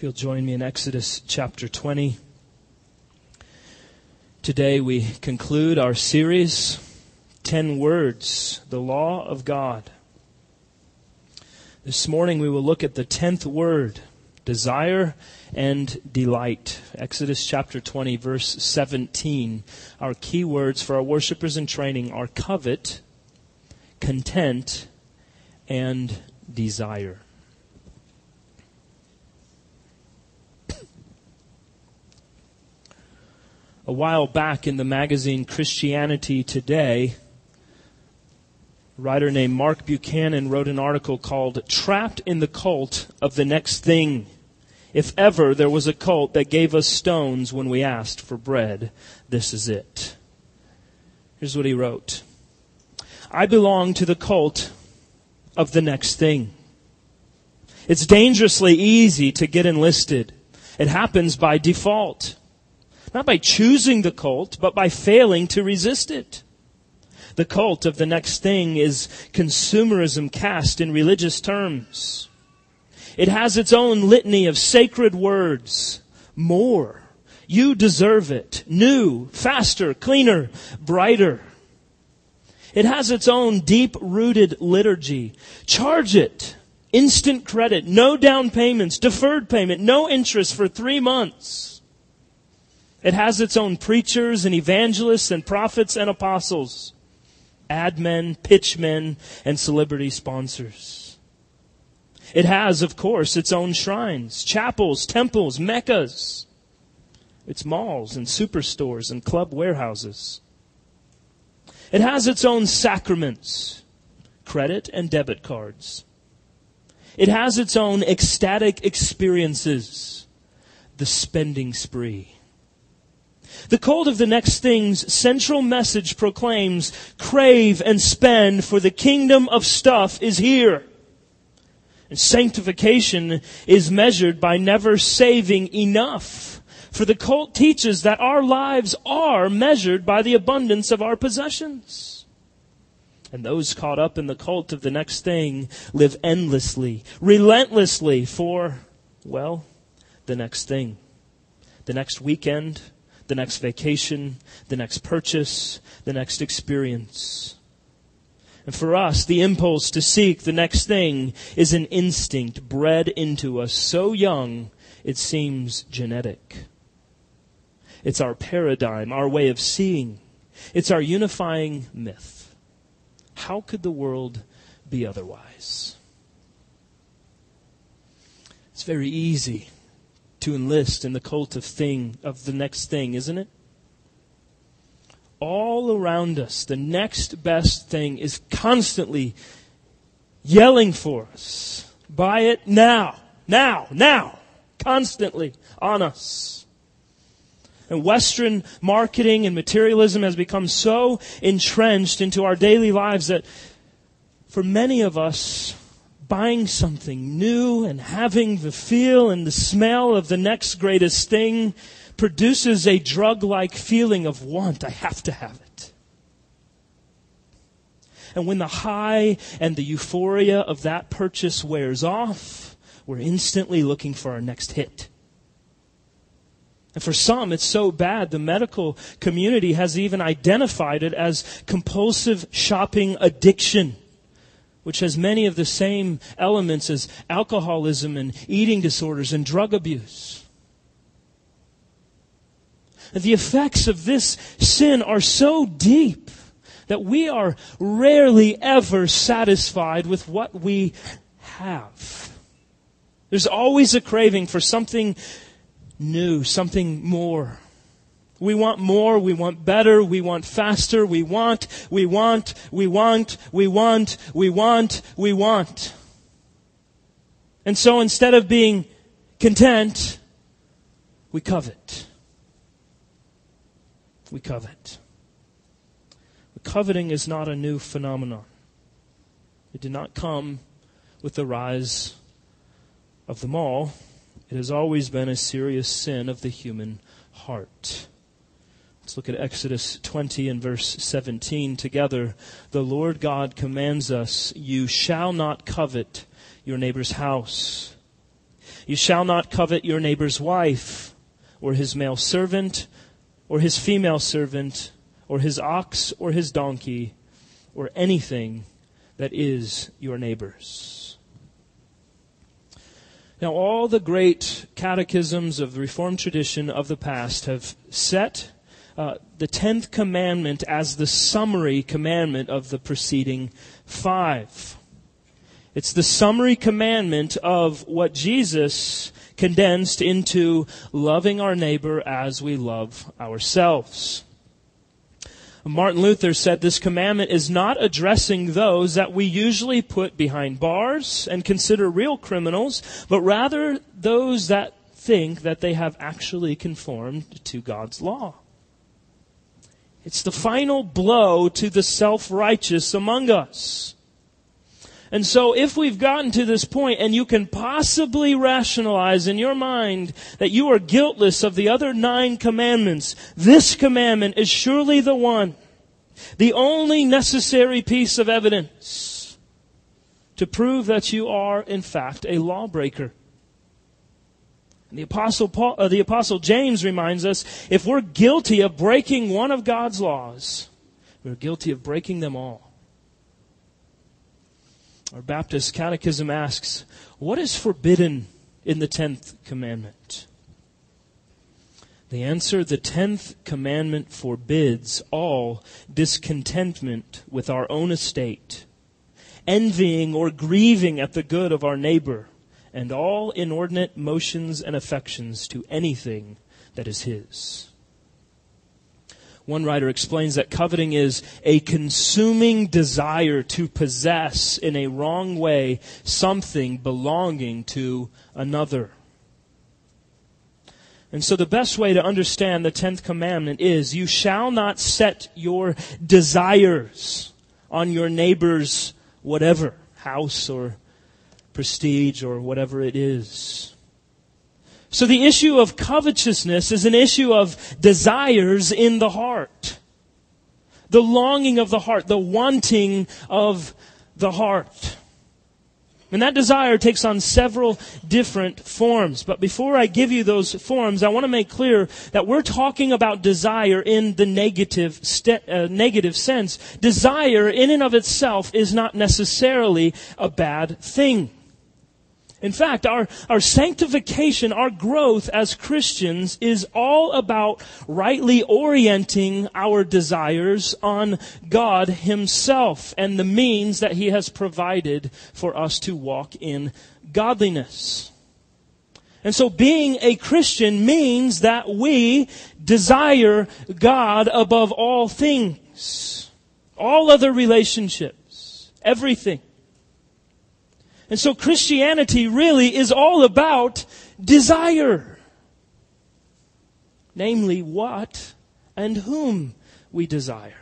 If you'll join me in Exodus chapter 20. Today we conclude our series, 10 Words, the Law of God. This morning we will look at the 10th word, desire and delight. Exodus chapter 20, verse 17. Our key words for our worshipers in training are covet, content, and desire. A while back in the magazine Christianity Today, a writer named Mark Buchanan wrote an article called Trapped in the Cult of the Next Thing. If ever there was a cult that gave us stones when we asked for bread, this is it. Here's what he wrote. I belong to the cult of the next thing. It's dangerously easy to get enlisted. It happens by default. Not by choosing the cult, but by failing to resist it. The cult of the next thing is consumerism cast in religious terms. It has its own litany of sacred words. More. You deserve it. New, faster, cleaner, brighter. It has its own deep rooted liturgy. Charge it. Instant credit. No down payments. Deferred payment. No interest for three months. It has its own preachers and evangelists and prophets and apostles, ad men, pitch men, and celebrity sponsors. It has, of course, its own shrines, chapels, temples, meccas, its malls and superstores and club warehouses. It has its own sacraments, credit and debit cards. It has its own ecstatic experiences, the spending spree. The cult of the next thing's central message proclaims, crave and spend for the kingdom of stuff is here. And sanctification is measured by never saving enough. For the cult teaches that our lives are measured by the abundance of our possessions. And those caught up in the cult of the next thing live endlessly, relentlessly for, well, the next thing. The next weekend, the next vacation, the next purchase, the next experience. And for us, the impulse to seek the next thing is an instinct bred into us so young it seems genetic. It's our paradigm, our way of seeing. It's our unifying myth. How could the world be otherwise? It's very easy to enlist in the cult of thing of the next thing, isn't it? All around us, the next best thing is constantly yelling for us. Buy it now, now, now, constantly on us. And Western marketing and materialism has become so entrenched into our daily lives that for many of us, buying something new and having the feel and the smell of the next greatest thing produces a drug like feeling of want. I have to have it. And when the high and the euphoria of that purchase wears off, we're instantly looking for our next hit. And for some, it's so bad, the medical community has even identified it as compulsive shopping addiction which has many of the same elements as alcoholism and eating disorders and drug abuse. The effects of this sin are so deep that we are rarely ever satisfied with what we have. There's always a craving for something new, something more. We want more, we want better, we want faster, we want, we want, we want, we want, we want, we want. And so instead of being content, we covet. We covet. Coveting is not a new phenomenon. It did not come with the rise of the mall. It has always been a serious sin of the human heart. Let's look at Exodus 20 and verse 17 together. The Lord God commands us, You shall not covet your neighbor's house. You shall not covet your neighbor's wife, or his male servant, or his female servant, or his ox, or his donkey, or anything that is your neighbor's. Now, all the great catechisms of the Reformed tradition of the past have set uh, the tenth commandment as the summary commandment of the preceding five. It's the summary commandment of what Jesus condensed into loving our neighbor as we love ourselves. Martin Luther said this commandment is not addressing those that we usually put behind bars and consider real criminals, but rather those that think that they have actually conformed to God's law. It's the final blow to the self-righteous among us. And so if we've gotten to this point and you can possibly rationalize in your mind that you are guiltless of the other nine commandments, this commandment is surely the one, the only necessary piece of evidence to prove that you are in fact a lawbreaker. And the apostle Paul, uh, the apostle James reminds us if we're guilty of breaking one of God's laws, we're guilty of breaking them all. Our Baptist Catechism asks, What is forbidden in the tenth commandment? The answer the tenth commandment forbids all discontentment with our own estate, envying or grieving at the good of our neighbor, and all inordinate motions and affections to anything that is his. One writer explains that coveting is a consuming desire to possess in a wrong way something belonging to another. And so the best way to understand the 10th commandment is you shall not set your desires on your neighbor's whatever, house or prestige or whatever it is. So the issue of covetousness is an issue of desires in the heart. The longing of the heart, the wanting of the heart. And that desire takes on several different forms. But before I give you those forms, I want to make clear that we're talking about desire in the negative, uh, negative sense. Desire in and of itself is not necessarily a bad thing. In fact, our, our sanctification, our growth as Christians is all about rightly orienting our desires on God Himself and the means that He has provided for us to walk in godliness. And so being a Christian means that we desire God above all things, all other relationships, everything. And so Christianity really is all about desire. Namely, what and whom we desire.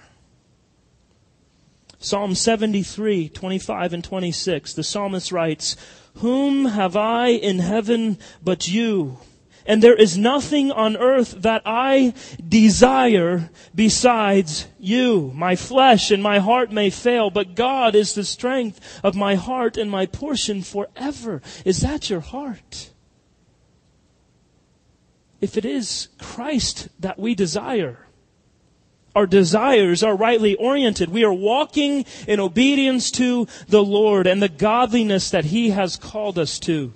Psalm 73, 25 and 26, the psalmist writes, Whom have I in heaven but you? And there is nothing on earth that I desire besides you. My flesh and my heart may fail, but God is the strength of my heart and my portion forever. Is that your heart? If it is Christ that we desire, our desires are rightly oriented. We are walking in obedience to the Lord and the godliness that He has called us to.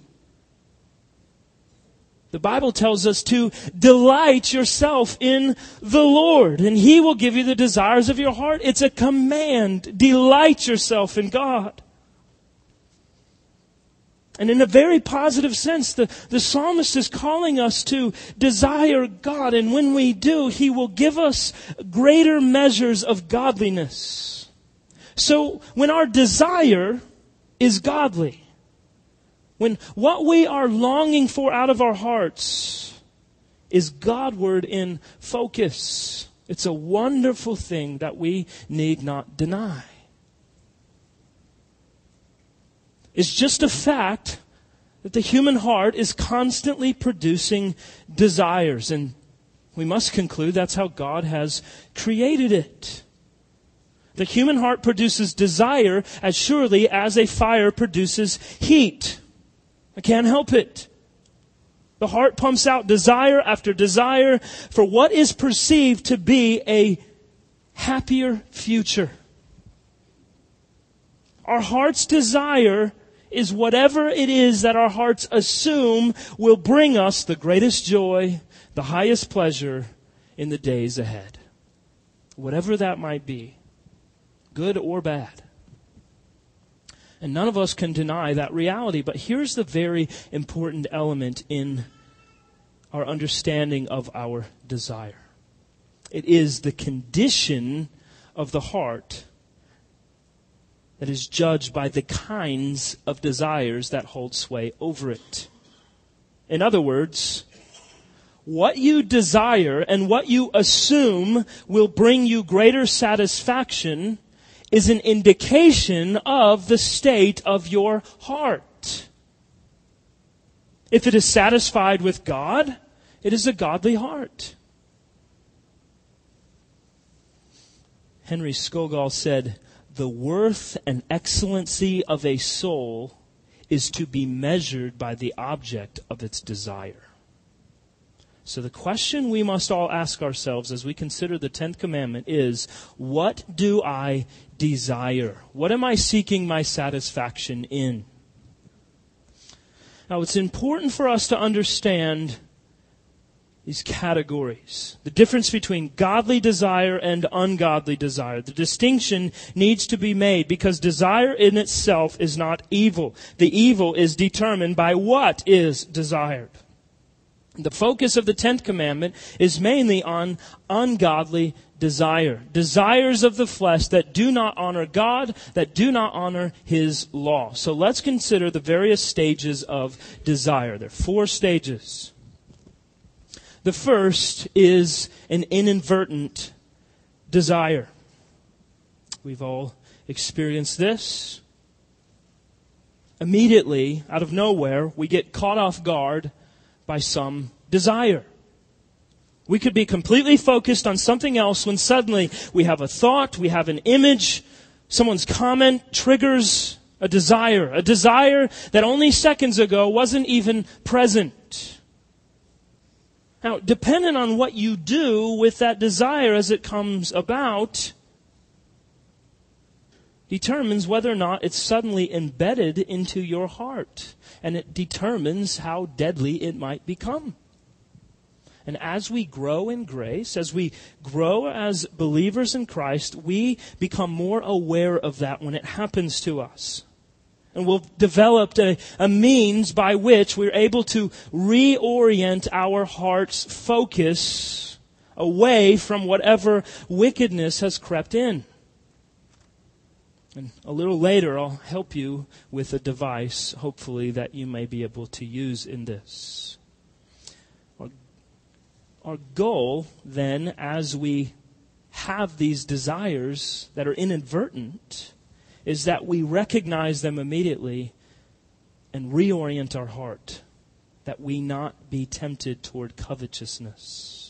The Bible tells us to delight yourself in the Lord, and He will give you the desires of your heart. It's a command. Delight yourself in God. And in a very positive sense, the, the psalmist is calling us to desire God, and when we do, He will give us greater measures of godliness. So, when our desire is godly, when what we are longing for out of our hearts is Godward in focus, it's a wonderful thing that we need not deny. It's just a fact that the human heart is constantly producing desires, and we must conclude that's how God has created it. The human heart produces desire as surely as a fire produces heat. I can't help it. The heart pumps out desire after desire for what is perceived to be a happier future. Our heart's desire is whatever it is that our hearts assume will bring us the greatest joy, the highest pleasure in the days ahead. Whatever that might be, good or bad. And none of us can deny that reality. But here's the very important element in our understanding of our desire it is the condition of the heart that is judged by the kinds of desires that hold sway over it. In other words, what you desire and what you assume will bring you greater satisfaction is an indication of the state of your heart. If it is satisfied with God, it is a godly heart. Henry Scougal said, The worth and excellency of a soul is to be measured by the object of its desire. So the question we must all ask ourselves as we consider the 10th commandment is, what do I desire? What am I seeking my satisfaction in? Now it's important for us to understand these categories. The difference between godly desire and ungodly desire. The distinction needs to be made because desire in itself is not evil. The evil is determined by what is desired. The focus of the 10th commandment is mainly on ungodly desire. Desires of the flesh that do not honor God, that do not honor His law. So let's consider the various stages of desire. There are four stages. The first is an inadvertent desire. We've all experienced this. Immediately, out of nowhere, we get caught off guard by some desire. We could be completely focused on something else when suddenly we have a thought, we have an image, someone's comment triggers a desire, a desire that only seconds ago wasn't even present. Now, dependent on what you do with that desire as it comes about, determines whether or not it's suddenly embedded into your heart and it determines how deadly it might become. And as we grow in grace, as we grow as believers in Christ, we become more aware of that when it happens to us. And we've developed a, a means by which we're able to reorient our heart's focus away from whatever wickedness has crept in. And a little later, I'll help you with a device, hopefully, that you may be able to use in this. Our, our goal, then, as we have these desires that are inadvertent, is that we recognize them immediately and reorient our heart, that we not be tempted toward covetousness.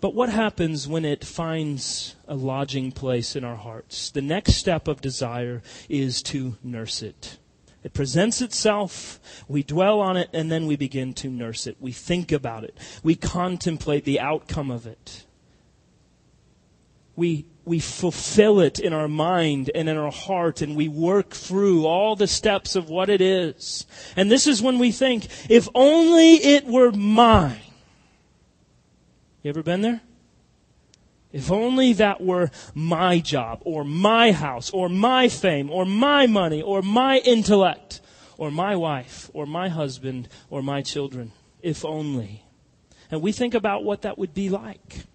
But what happens when it finds a lodging place in our hearts? The next step of desire is to nurse it. It presents itself, we dwell on it, and then we begin to nurse it. We think about it. We contemplate the outcome of it. We, we fulfill it in our mind and in our heart, and we work through all the steps of what it is. And this is when we think, if only it were mine. You ever been there? If only that were my job, or my house, or my fame, or my money, or my intellect, or my wife, or my husband, or my children. If only. And we think about what that would be like.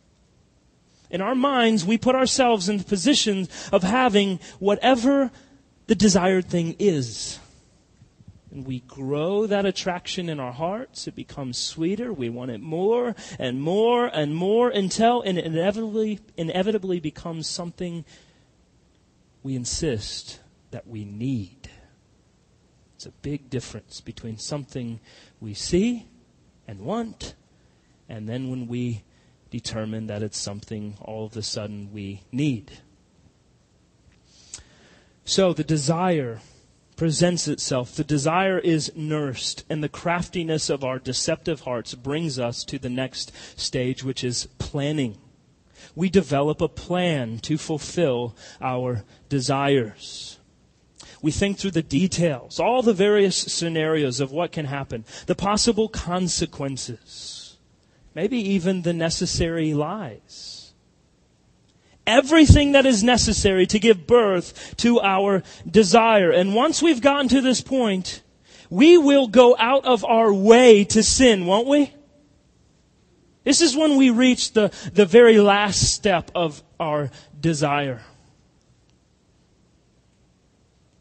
In our minds, we put ourselves in the position of having whatever the desired thing is and we grow that attraction in our hearts, it becomes sweeter. We want it more and more and more until it inevitably, inevitably becomes something we insist that we need. It's a big difference between something we see and want, and then when we determine that it's something all of a sudden we need. So the desire presents itself, the desire is nursed, and the craftiness of our deceptive hearts brings us to the next stage, which is planning. We develop a plan to fulfill our desires. We think through the details, all the various scenarios of what can happen, the possible consequences, maybe even the necessary lies. Everything that is necessary to give birth to our desire. And once we've gotten to this point, we will go out of our way to sin, won't we? This is when we reach the, the very last step of our desire.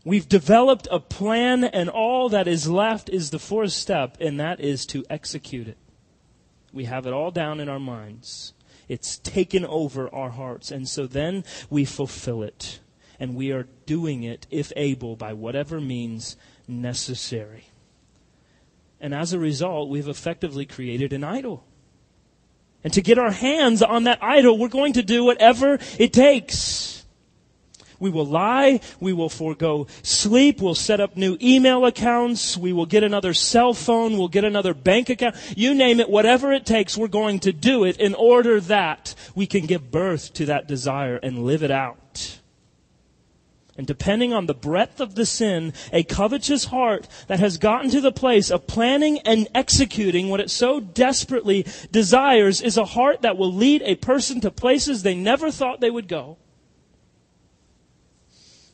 We've developed a plan, and all that is left is the fourth step, and that is to execute it. We have it all down in our minds. It's taken over our hearts, and so then we fulfill it. And we are doing it, if able, by whatever means necessary. And as a result, we've effectively created an idol. And to get our hands on that idol, we're going to do whatever it takes. We will lie. We will forego sleep. We'll set up new email accounts. We will get another cell phone. We'll get another bank account. You name it, whatever it takes, we're going to do it in order that we can give birth to that desire and live it out. And depending on the breadth of the sin, a covetous heart that has gotten to the place of planning and executing what it so desperately desires is a heart that will lead a person to places they never thought they would go.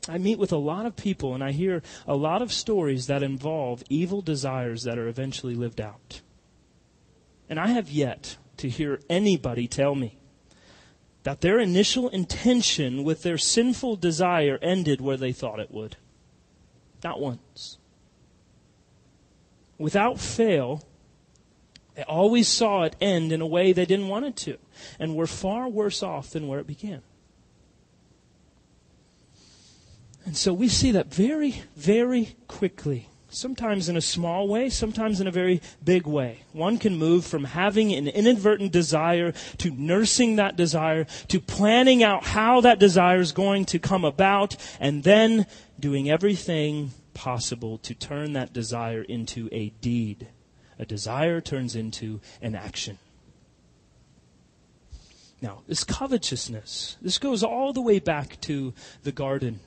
I meet with a lot of people and I hear a lot of stories that involve evil desires that are eventually lived out. And I have yet to hear anybody tell me that their initial intention with their sinful desire ended where they thought it would. Not once. Without fail, they always saw it end in a way they didn't want it to, and were far worse off than where it began. And so we see that very, very quickly. Sometimes in a small way, sometimes in a very big way. One can move from having an inadvertent desire to nursing that desire to planning out how that desire is going to come about and then doing everything possible to turn that desire into a deed. A desire turns into an action. Now, this covetousness, this goes all the way back to the garden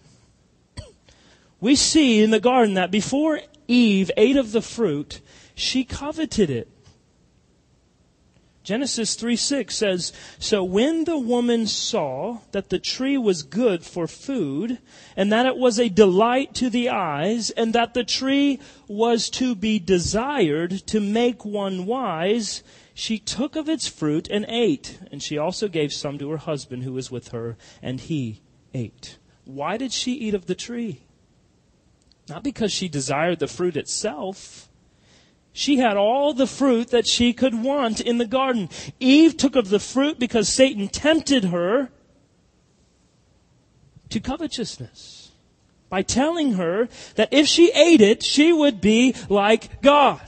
we see in the garden that before Eve ate of the fruit, she coveted it. Genesis 3 6 says, So when the woman saw that the tree was good for food, and that it was a delight to the eyes, and that the tree was to be desired to make one wise, she took of its fruit and ate. And she also gave some to her husband who was with her, and he ate. Why did she eat of the tree? Not because she desired the fruit itself. She had all the fruit that she could want in the garden. Eve took of the fruit because Satan tempted her to covetousness by telling her that if she ate it, she would be like God.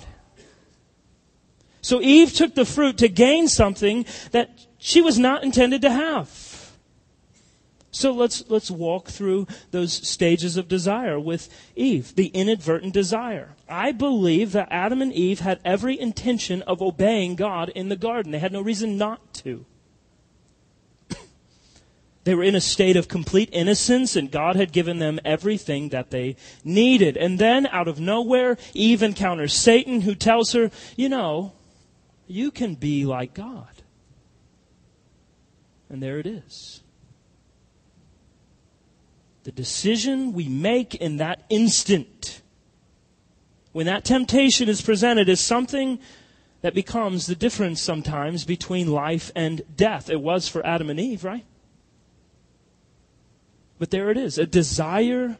So Eve took the fruit to gain something that she was not intended to have. So let's, let's walk through those stages of desire with Eve, the inadvertent desire. I believe that Adam and Eve had every intention of obeying God in the garden. They had no reason not to. They were in a state of complete innocence and God had given them everything that they needed. And then out of nowhere, Eve encounters Satan who tells her, you know, you can be like God. And there it is. The decision we make in that instant, when that temptation is presented, is something that becomes the difference sometimes between life and death. It was for Adam and Eve, right? But there it is. A desire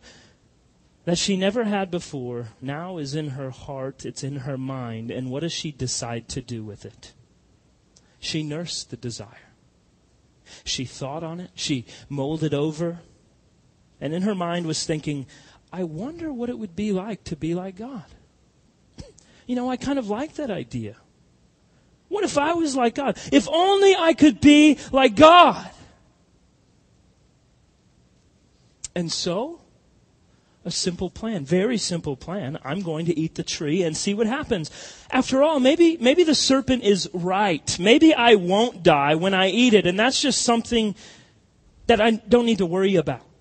that she never had before now is in her heart, it's in her mind. And what does she decide to do with it? She nursed the desire. She thought on it. She molded over and in her mind was thinking, I wonder what it would be like to be like God. You know, I kind of like that idea. What if I was like God? If only I could be like God. And so, a simple plan, very simple plan. I'm going to eat the tree and see what happens. After all, maybe, maybe the serpent is right. Maybe I won't die when I eat it, and that's just something that I don't need to worry about.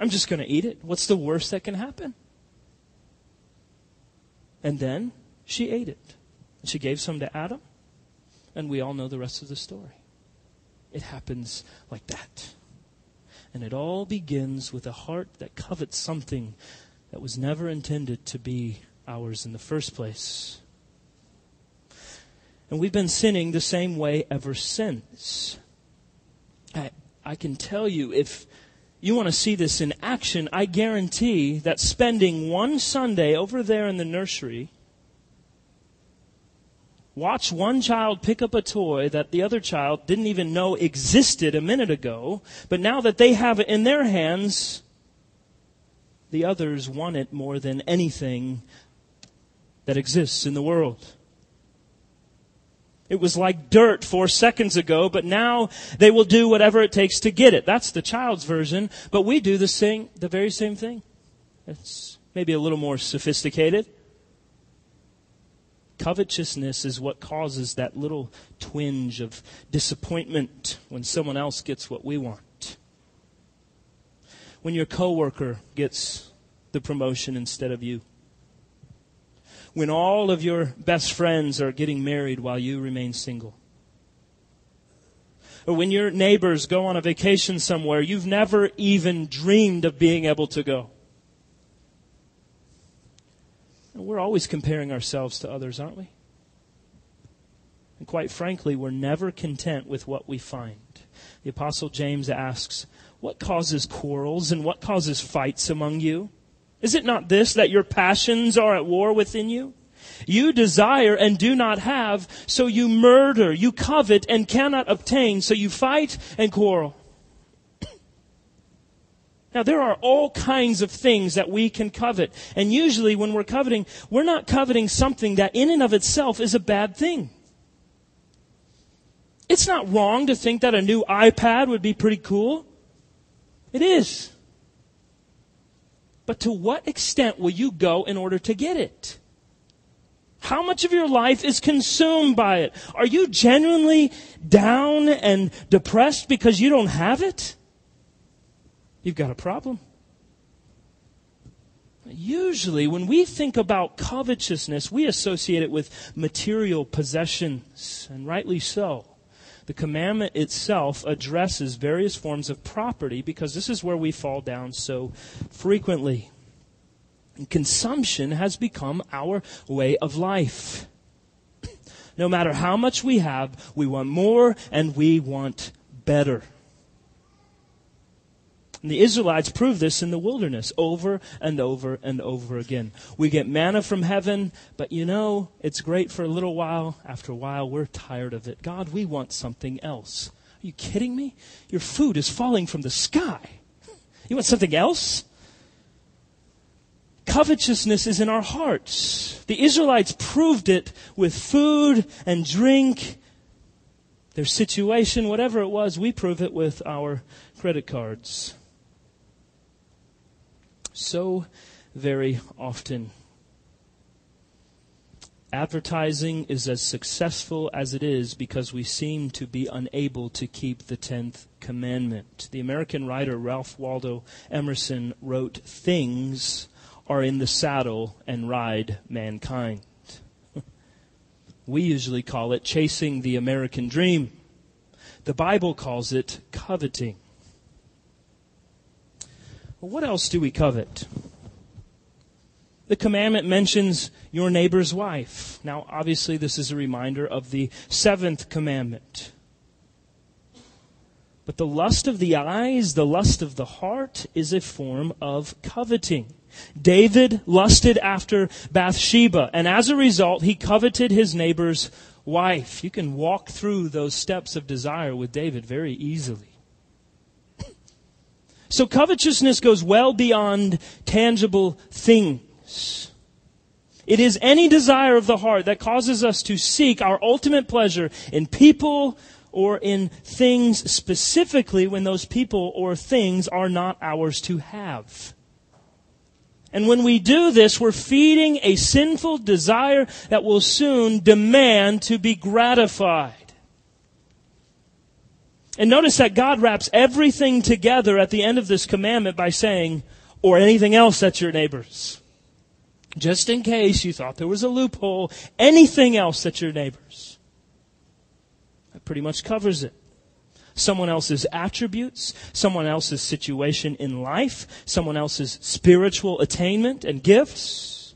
I'm just going to eat it. What's the worst that can happen? And then she ate it. She gave some to Adam, and we all know the rest of the story. It happens like that. And it all begins with a heart that covets something that was never intended to be ours in the first place. And we've been sinning the same way ever since. I, I can tell you, if you want to see this in action, I guarantee that spending one Sunday over there in the nursery watch one child pick up a toy that the other child didn't even know existed a minute ago, but now that they have it in their hands, the others want it more than anything that exists in the world. It was like dirt four seconds ago, but now they will do whatever it takes to get it. That's the child's version, but we do the same, the very same thing. It's maybe a little more sophisticated. Covetousness is what causes that little twinge of disappointment when someone else gets what we want. When your coworker gets the promotion instead of you. When all of your best friends are getting married while you remain single. Or when your neighbors go on a vacation somewhere you've never even dreamed of being able to go. We're always comparing ourselves to others, aren't we? And quite frankly, we're never content with what we find. The Apostle James asks, What causes quarrels and what causes fights among you? Is it not this, that your passions are at war within you? You desire and do not have, so you murder. You covet and cannot obtain, so you fight and quarrel. Now, there are all kinds of things that we can covet. And usually, when we're coveting, we're not coveting something that in and of itself is a bad thing. It's not wrong to think that a new iPad would be pretty cool. It is. But to what extent will you go in order to get it? How much of your life is consumed by it? Are you genuinely down and depressed because you don't have it? you've got a problem. Usually, when we think about covetousness, we associate it with material possessions, and rightly so. The commandment itself addresses various forms of property because this is where we fall down so frequently. Consumption has become our way of life. No matter how much we have, we want more and we want better. And the Israelites proved this in the wilderness over and over and over again. We get manna from heaven, but you know, it's great for a little while. After a while, we're tired of it. God, we want something else. Are you kidding me? Your food is falling from the sky. You want something else? Covetousness is in our hearts. The Israelites proved it with food and drink, their situation, whatever it was, we prove it with our credit cards so very often. Advertising is as successful as it is because we seem to be unable to keep the 10th commandment. The American writer Ralph Waldo Emerson wrote, Things are in the saddle and ride mankind. we usually call it chasing the American dream. The Bible calls it coveting. Well, what else do we covet? The commandment mentions your neighbor's wife. Now, obviously, this is a reminder of the seventh commandment. But the lust of the eyes, the lust of the heart, is a form of coveting. David lusted after Bathsheba, and as a result, he coveted his neighbor's wife. You can walk through those steps of desire with David very easily. So covetousness goes well beyond tangible things. It is any desire of the heart that causes us to seek our ultimate pleasure in people or in things specifically when those people or things are not ours to have. And when we do this, we're feeding a sinful desire that will soon demand to be gratified. And notice that God wraps everything together at the end of this commandment by saying, or anything else that's your neighbor's. Just in case you thought there was a loophole, anything else that's your neighbor's. That pretty much covers it someone else's attributes, someone else's situation in life, someone else's spiritual attainment and gifts.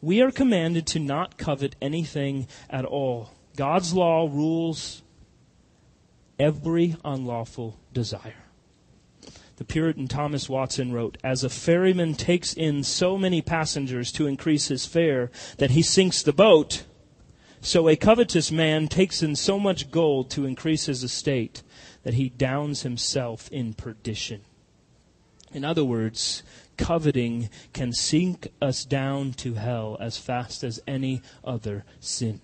We are commanded to not covet anything at all. God's law rules every unlawful desire. The Puritan Thomas Watson wrote, As a ferryman takes in so many passengers to increase his fare that he sinks the boat, so a covetous man takes in so much gold to increase his estate that he downs himself in perdition. In other words, coveting can sink us down to hell as fast as any other sin.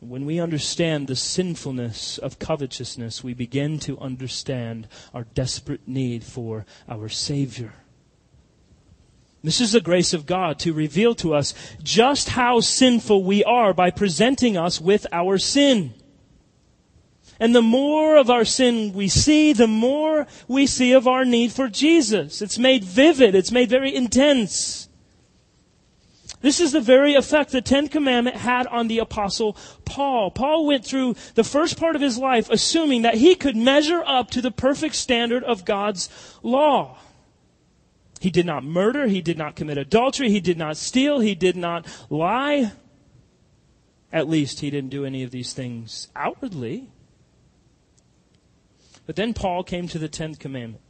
When we understand the sinfulness of covetousness, we begin to understand our desperate need for our Savior. This is the grace of God to reveal to us just how sinful we are by presenting us with our sin. And the more of our sin we see, the more we see of our need for Jesus. It's made vivid. It's made very intense. This is the very effect the Tenth Commandment had on the Apostle Paul. Paul went through the first part of his life assuming that he could measure up to the perfect standard of God's law. He did not murder. He did not commit adultery. He did not steal. He did not lie. At least he didn't do any of these things outwardly. But then Paul came to the 10th commandment.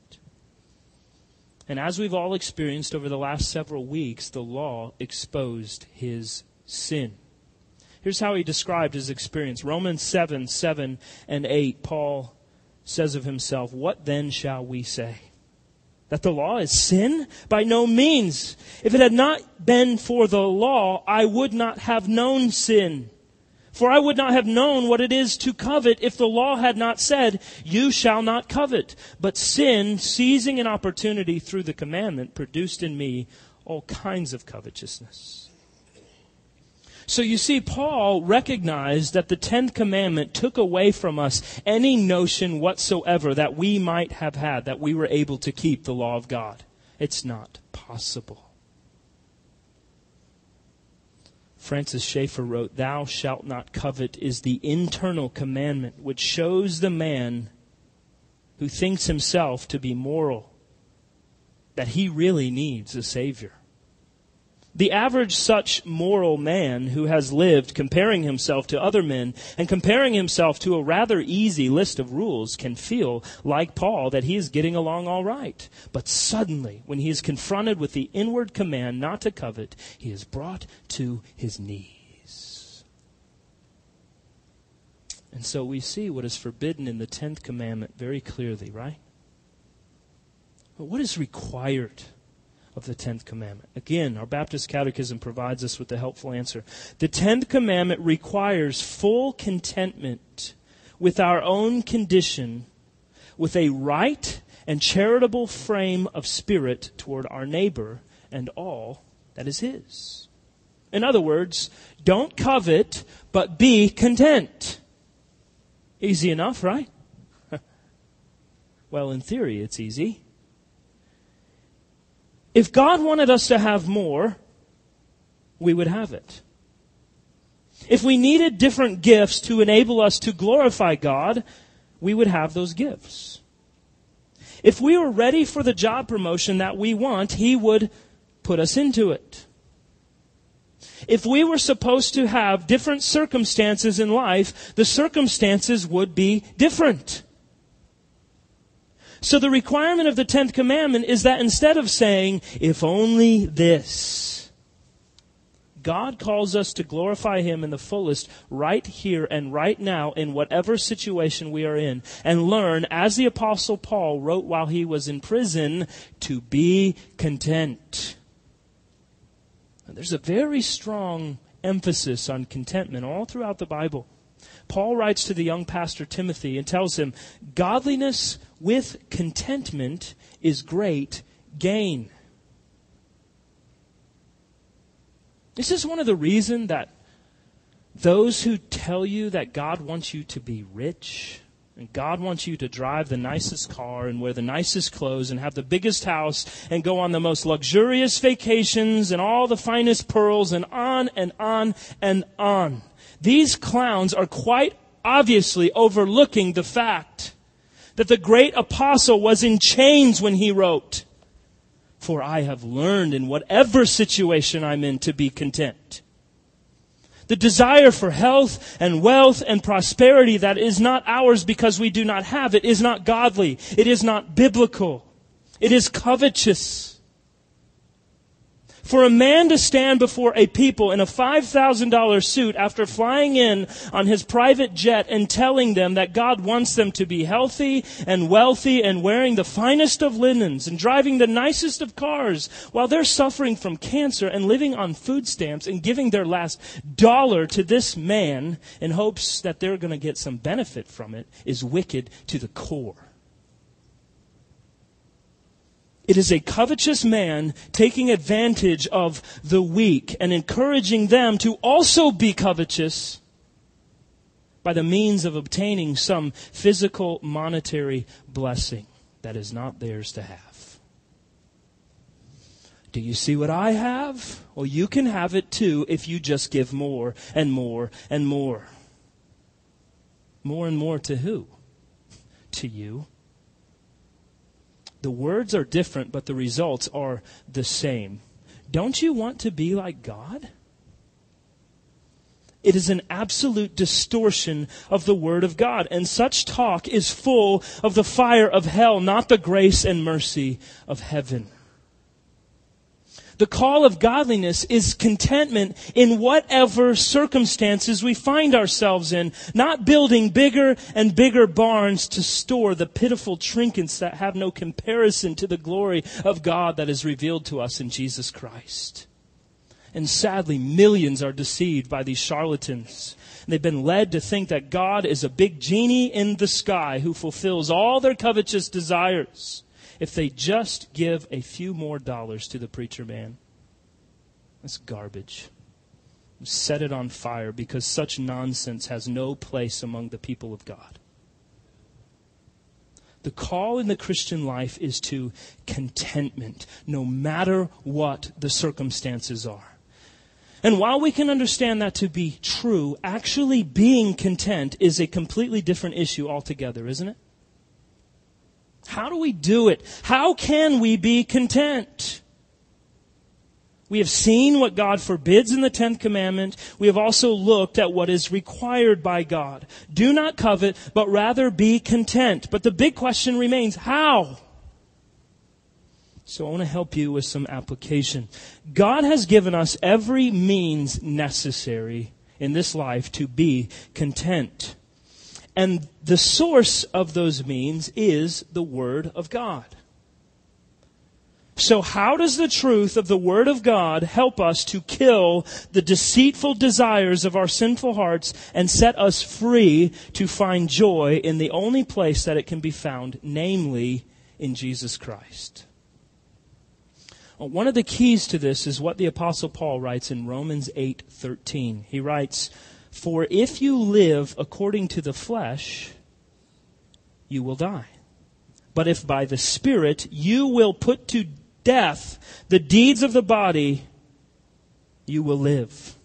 And as we've all experienced over the last several weeks, the law exposed his sin. Here's how he described his experience. Romans 7, 7 and 8, Paul says of himself, What then shall we say? That the law is sin? By no means. If it had not been for the law, I would not have known sin. For I would not have known what it is to covet if the law had not said, You shall not covet. But sin, seizing an opportunity through the commandment, produced in me all kinds of covetousness. So you see, Paul recognized that the Tenth Commandment took away from us any notion whatsoever that we might have had, that we were able to keep the law of God. It's not possible. Francis Schaeffer wrote, Thou shalt not covet is the internal commandment which shows the man who thinks himself to be moral that he really needs a Savior. The average such moral man who has lived comparing himself to other men and comparing himself to a rather easy list of rules can feel, like Paul, that he is getting along all right. But suddenly, when he is confronted with the inward command not to covet, he is brought to his knees. And so we see what is forbidden in the tenth commandment very clearly, right? But what is required? Of the Tenth Commandment? Again, our Baptist Catechism provides us with a helpful answer. The Tenth Commandment requires full contentment with our own condition, with a right and charitable frame of spirit toward our neighbor and all that is his. In other words, don't covet, but be content. Easy enough, right? well, in theory, it's easy. If God wanted us to have more, we would have it. If we needed different gifts to enable us to glorify God, we would have those gifts. If we were ready for the job promotion that we want, He would put us into it. If we were supposed to have different circumstances in life, the circumstances would be different. So the requirement of the tenth commandment is that instead of saying, if only this, God calls us to glorify Him in the fullest right here and right now in whatever situation we are in and learn, as the apostle Paul wrote while he was in prison, to be content. There's a very strong emphasis on contentment all throughout the Bible. Paul writes to the young pastor Timothy and tells him, Godliness with contentment is great gain. This is one of the reasons that those who tell you that God wants you to be rich, and God wants you to drive the nicest car and wear the nicest clothes and have the biggest house and go on the most luxurious vacations and all the finest pearls and on and on and on. These clowns are quite obviously overlooking the fact that the great apostle was in chains when he wrote, For I have learned in whatever situation I'm in to be content. The desire for health and wealth and prosperity that is not ours because we do not have it is not godly. It is not biblical. It is covetous. For a man to stand before a people in a $5,000 suit after flying in on his private jet and telling them that God wants them to be healthy and wealthy and wearing the finest of linens and driving the nicest of cars while they're suffering from cancer and living on food stamps and giving their last dollar to this man in hopes that they're going to get some benefit from it is wicked to the core. It is a covetous man taking advantage of the weak and encouraging them to also be covetous by the means of obtaining some physical monetary blessing that is not theirs to have. Do you see what I have? Well, you can have it too if you just give more and more and more. More and more to who? To you the words are different, but the results are the same. Don't you want to be like God? It is an absolute distortion of the Word of God. And such talk is full of the fire of hell, not the grace and mercy of heaven. The call of godliness is contentment in whatever circumstances we find ourselves in, not building bigger and bigger barns to store the pitiful trinkets that have no comparison to the glory of God that is revealed to us in Jesus Christ. And sadly, millions are deceived by these charlatans. They've been led to think that God is a big genie in the sky who fulfills all their covetous desires if they just give a few more dollars to the preacher man. That's garbage. Set it on fire because such nonsense has no place among the people of God. The call in the Christian life is to contentment, no matter what the circumstances are. And while we can understand that to be true, actually being content is a completely different issue altogether, isn't it? How do we do it? How can we be content? We have seen what God forbids in the tenth commandment. We have also looked at what is required by God. Do not covet, but rather be content. But the big question remains, how? So I want to help you with some application. God has given us every means necessary in this life to be content. And the source of those means is the Word of God. So how does the truth of the Word of God help us to kill the deceitful desires of our sinful hearts and set us free to find joy in the only place that it can be found, namely in Jesus Christ? One of the keys to this is what the apostle Paul writes in Romans 8:13. He writes, for if you live according to the flesh, you will die. But if by the Spirit you will put to death the deeds of the body, you will live.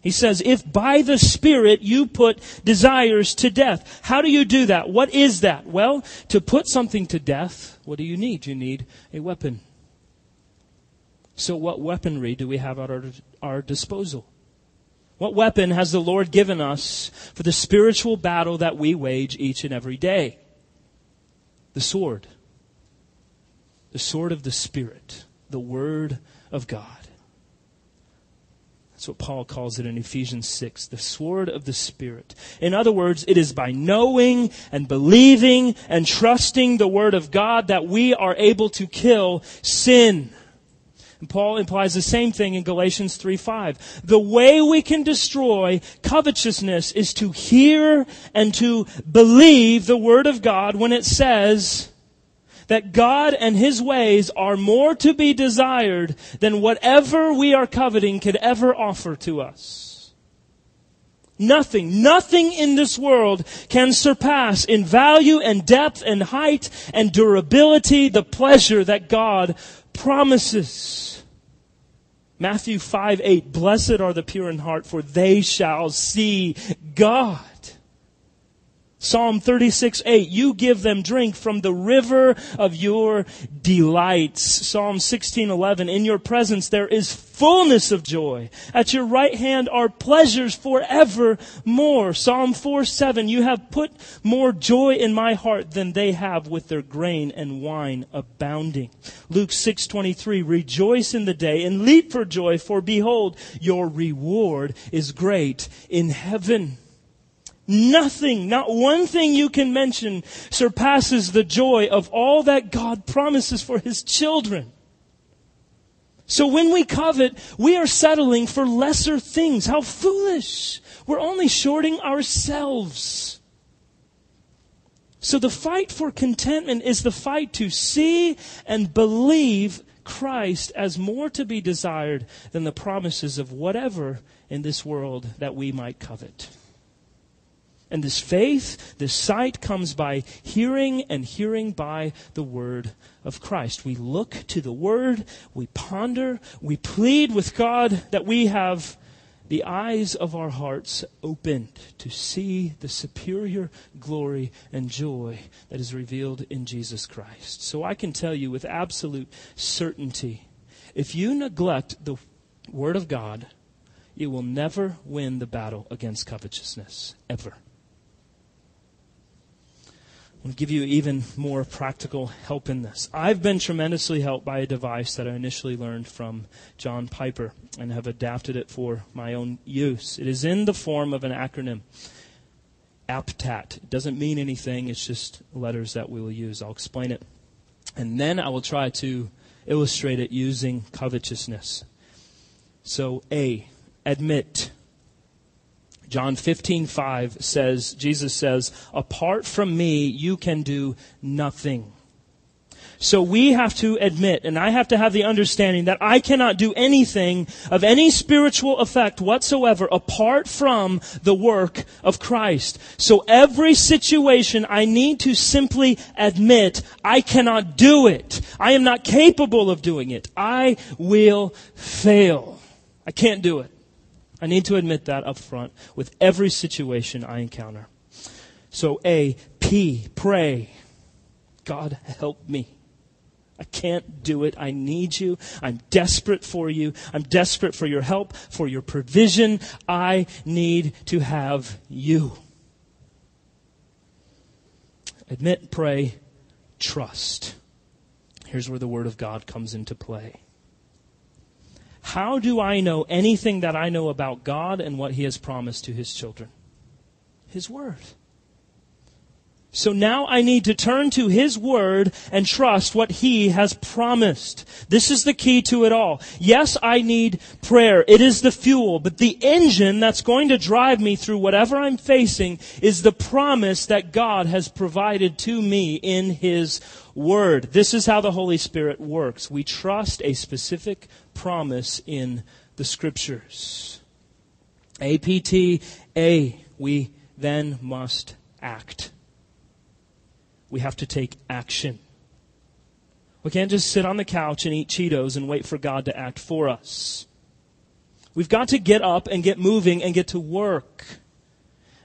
He says, if by the Spirit you put desires to death. How do you do that? What is that? Well, to put something to death, what do you need? You need a weapon. So what weaponry do we have at our, our disposal? What weapon has the Lord given us for the spiritual battle that we wage each and every day? The sword. The sword of the Spirit. The Word of God. That's what Paul calls it in Ephesians 6, the sword of the Spirit. In other words, it is by knowing and believing and trusting the Word of God that we are able to kill sin And Paul implies the same thing in Galatians 3 5. The way we can destroy covetousness is to hear and to believe the Word of God when it says that God and His ways are more to be desired than whatever we are coveting could ever offer to us. Nothing, nothing in this world can surpass in value and depth and height and durability the pleasure that God promises. Matthew 5 8, blessed are the pure in heart, for they shall see God. Psalm 36, 8, you give them drink from the river of your delights. Psalm 16, 11, in your presence there is fullness of joy. At your right hand are pleasures forevermore. Psalm 4, 7, you have put more joy in my heart than they have with their grain and wine abounding. Luke 6, 23, rejoice in the day and leap for joy, for behold, your reward is great in heaven. Nothing, not one thing you can mention surpasses the joy of all that God promises for His children. So when we covet, we are settling for lesser things. How foolish! We're only shorting ourselves. So the fight for contentment is the fight to see and believe Christ as more to be desired than the promises of whatever in this world that we might covet. And this faith, this sight comes by hearing and hearing by the word of Christ. We look to the word, we ponder, we plead with God that we have the eyes of our hearts opened to see the superior glory and joy that is revealed in Jesus Christ. So I can tell you with absolute certainty if you neglect the Word of God, you will never win the battle against covetousness, ever. I'll give you even more practical help in this. I've been tremendously helped by a device that I initially learned from John Piper and have adapted it for my own use. It is in the form of an acronym. APTAT. It doesn't mean anything, it's just letters that we will use. I'll explain it. And then I will try to illustrate it using covetousness. So, A, admit. John 15, 5 says, Jesus says, apart from me, you can do nothing. So we have to admit, and I have to have the understanding that I cannot do anything of any spiritual effect whatsoever apart from the work of Christ. So every situation I need to simply admit I cannot do it. I am not capable of doing it. I will fail. I can't do it. I need to admit that up front with every situation I encounter. So, A, P, pray. God, help me. I can't do it. I need you. I'm desperate for you. I'm desperate for your help, for your provision. I need to have you. Admit, pray, trust. Here's where the Word of God comes into play. How do I know anything that I know about God and what He has promised to His children? His Word. So now I need to turn to His Word and trust what He has promised. This is the key to it all. Yes, I need prayer. It is the fuel, but the engine that's going to drive me through whatever I'm facing is the promise that God has provided to me in His Word. This is how the Holy Spirit works. We trust a specific promise in the Scriptures. APTA, we then must act we have to take action. We can't just sit on the couch and eat Cheetos and wait for God to act for us. We've got to get up and get moving and get to work.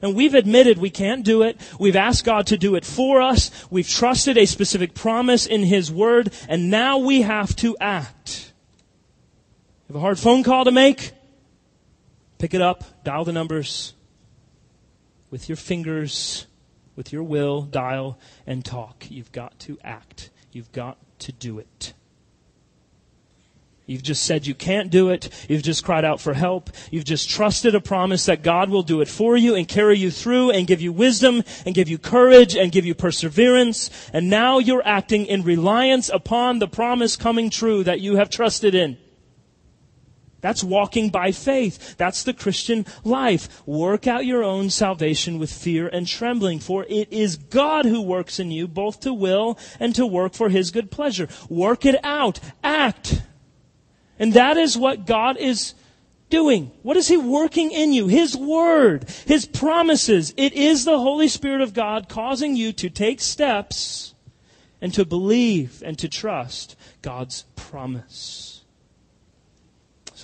And we've admitted we can't do it. We've asked God to do it for us. We've trusted a specific promise in His Word, and now we have to act. Have a hard phone call to make? Pick it up, dial the numbers with your fingers with your will, dial, and talk. You've got to act. You've got to do it. You've just said you can't do it. You've just cried out for help. You've just trusted a promise that God will do it for you and carry you through and give you wisdom and give you courage and give you perseverance. And now you're acting in reliance upon the promise coming true that you have trusted in. That's walking by faith. That's the Christian life. Work out your own salvation with fear and trembling, for it is God who works in you both to will and to work for his good pleasure. Work it out. Act. And that is what God is doing? What is He working in you? His Word, His promises. It is the Holy Spirit of God causing you to take steps and to believe and to trust God's promise.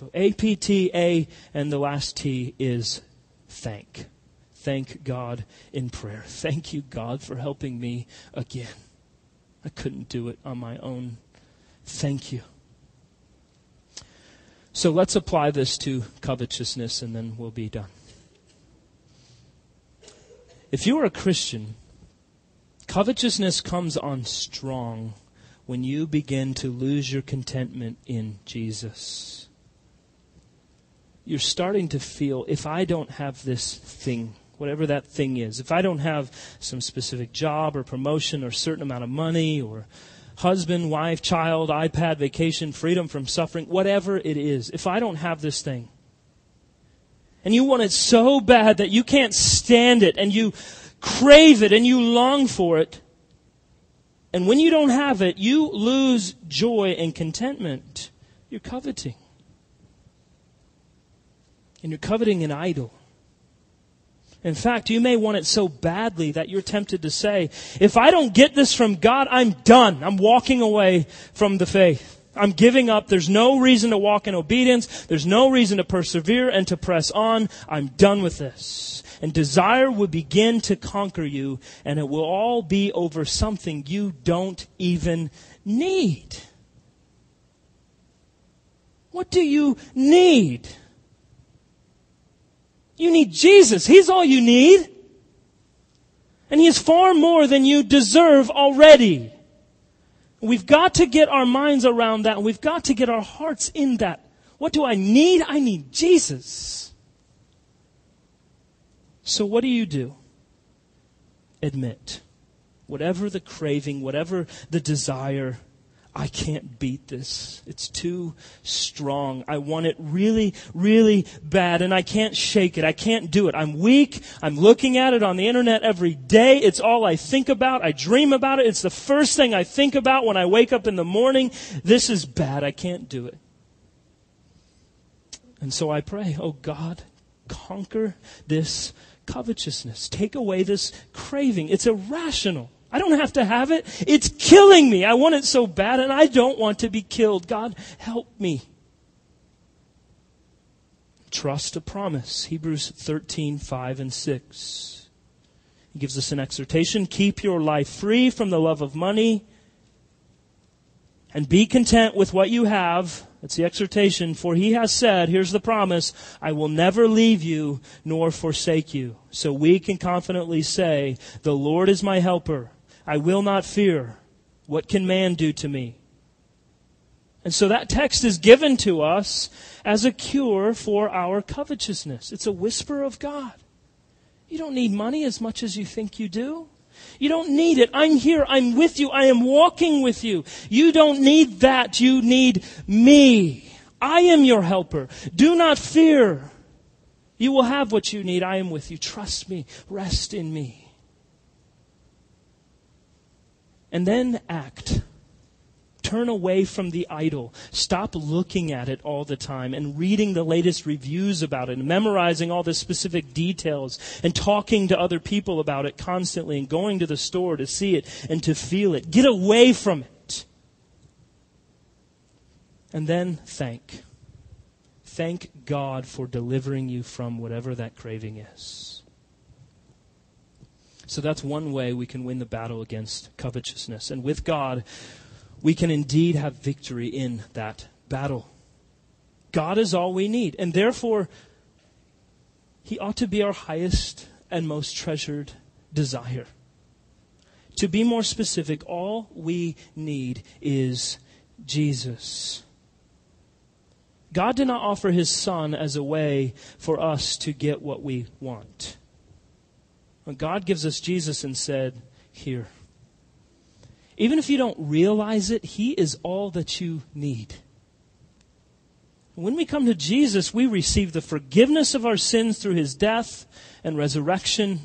So A-P-T-A and the last T is thank. Thank God in prayer. Thank you, God, for helping me again. I couldn't do it on my own. Thank you. So let's apply this to covetousness and then we'll be done. If you are a Christian, covetousness comes on strong when you begin to lose your contentment in Jesus. You're starting to feel if I don't have this thing, whatever that thing is, if I don't have some specific job or promotion or certain amount of money or husband, wife, child, iPad, vacation, freedom from suffering, whatever it is, if I don't have this thing, and you want it so bad that you can't stand it, and you crave it, and you long for it, and when you don't have it, you lose joy and contentment. You're coveting. And you're coveting an idol. In fact, you may want it so badly that you're tempted to say, if I don't get this from God, I'm done. I'm walking away from the faith. I'm giving up. There's no reason to walk in obedience. There's no reason to persevere and to press on. I'm done with this. And desire will begin to conquer you, and it will all be over something you don't even need. What do you need? You need Jesus. He's all you need. And He is far more than you deserve already. We've got to get our minds around that we've got to get our hearts in that. What do I need? I need Jesus. So what do you do? Admit. Whatever the craving, whatever the desire, I can't beat this. It's too strong. I want it really, really bad and I can't shake it. I can't do it. I'm weak. I'm looking at it on the internet every day. It's all I think about. I dream about it. It's the first thing I think about when I wake up in the morning. This is bad. I can't do it. And so I pray, oh God, conquer this covetousness. Take away this craving. It's irrational. I don't have to have it. It's killing me. I want it so bad and I don't want to be killed. God, help me. Trust a promise. Hebrews 13, 5 and 6. He gives us an exhortation. Keep your life free from the love of money and be content with what you have. That's the exhortation. For he has said, here's the promise, I will never leave you nor forsake you. So we can confidently say, the Lord is my helper. I will not fear. What can man do to me? And so that text is given to us as a cure for our covetousness. It's a whisper of God. You don't need money as much as you think you do. You don't need it. I'm here. I'm with you. I am walking with you. You don't need that. You need me. I am your helper. Do not fear. You will have what you need. I am with you. Trust me. Rest in me. And then act. Turn away from the idol. Stop looking at it all the time and reading the latest reviews about it and memorizing all the specific details and talking to other people about it constantly and going to the store to see it and to feel it. Get away from it. And then thank. Thank God for delivering you from whatever that craving is. So that's one way we can win the battle against covetousness. And with God, we can indeed have victory in that battle. God is all we need. And therefore, He ought to be our highest and most treasured desire. To be more specific, all we need is Jesus. God did not offer His Son as a way for us to get what we want. When God gives us Jesus and said, Here. Even if you don't realize it, He is all that you need. When we come to Jesus, we receive the forgiveness of our sins through his death and resurrection.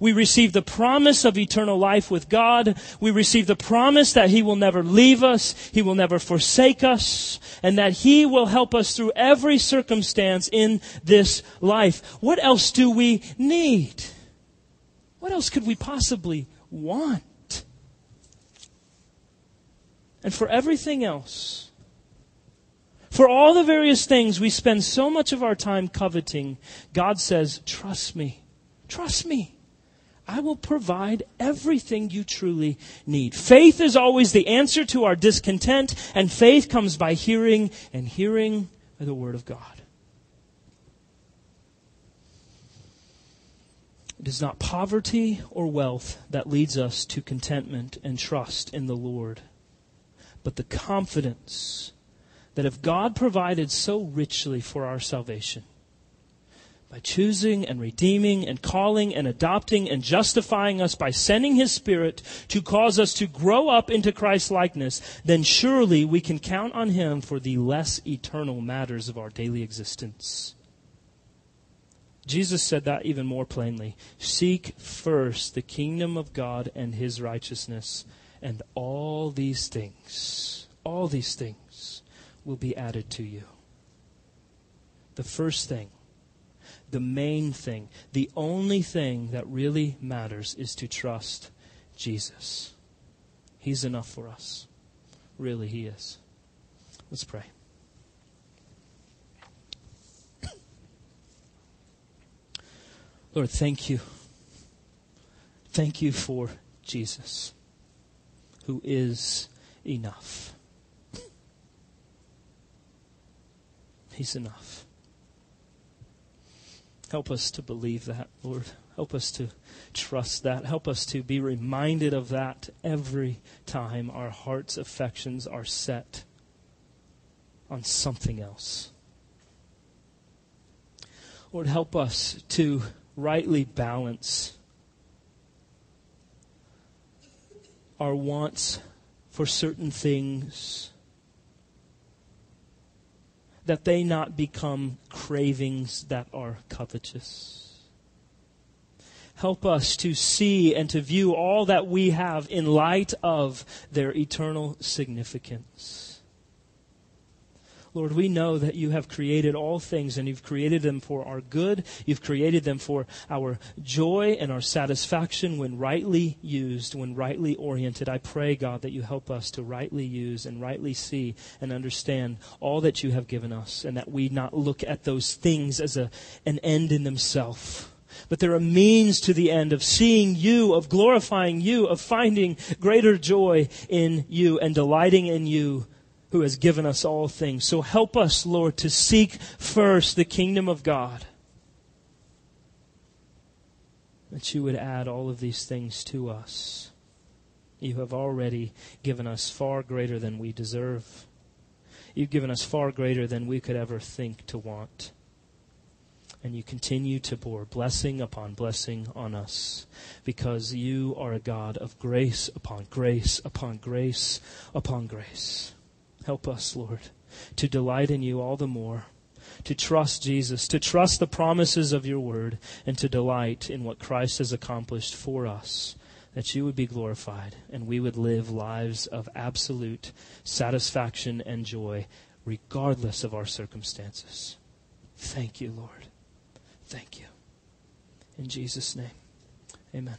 We receive the promise of eternal life with God. We receive the promise that He will never leave us. He will never forsake us. And that He will help us through every circumstance in this life. What else do we need? What else could we possibly want? And for everything else, for all the various things we spend so much of our time coveting, God says, trust me. Trust me. I will provide everything you truly need. Faith is always the answer to our discontent, and faith comes by hearing, and hearing by the Word of God. It is not poverty or wealth that leads us to contentment and trust in the Lord, but the confidence that if God provided so richly for our salvation, by choosing and redeeming and calling and adopting and justifying us by sending His Spirit to cause us to grow up into Christ's likeness, then surely we can count on Him for the less eternal matters of our daily existence. Jesus said that even more plainly. Seek first the kingdom of God and His righteousness, and all these things, all these things will be added to you. The first thing the main thing, the only thing that really matters is to trust Jesus. He's enough for us. Really, He is. Let's pray. Lord, thank you. Thank you for Jesus, who is enough. He's enough. Help us to believe that, Lord. Help us to trust that. Help us to be reminded of that every time our heart's affections are set on something else. Lord, help us to rightly balance our wants for certain things that they not become cravings that are covetous. Help us to see and to view all that we have in light of their eternal significance. Lord, we know that you have created all things and you've created them for our good. You've created them for our joy and our satisfaction when rightly used, when rightly oriented. I pray, God, that you help us to rightly use and rightly see and understand all that you have given us and that we not look at those things as a, an end in themselves but they're a means to the end of seeing you, of glorifying you, of finding greater joy in you and delighting in you who has given us all things. So help us, Lord, to seek first the kingdom of God. That you would add all of these things to us. You have already given us far greater than we deserve. You've given us far greater than we could ever think to want. And you continue to pour blessing upon blessing on us because you are a God of grace upon grace upon grace upon grace. Help us, Lord, to delight in you all the more, to trust Jesus, to trust the promises of your word, and to delight in what Christ has accomplished for us, that you would be glorified and we would live lives of absolute satisfaction and joy, regardless of our circumstances. Thank you, Lord. Thank you. In Jesus' name, amen.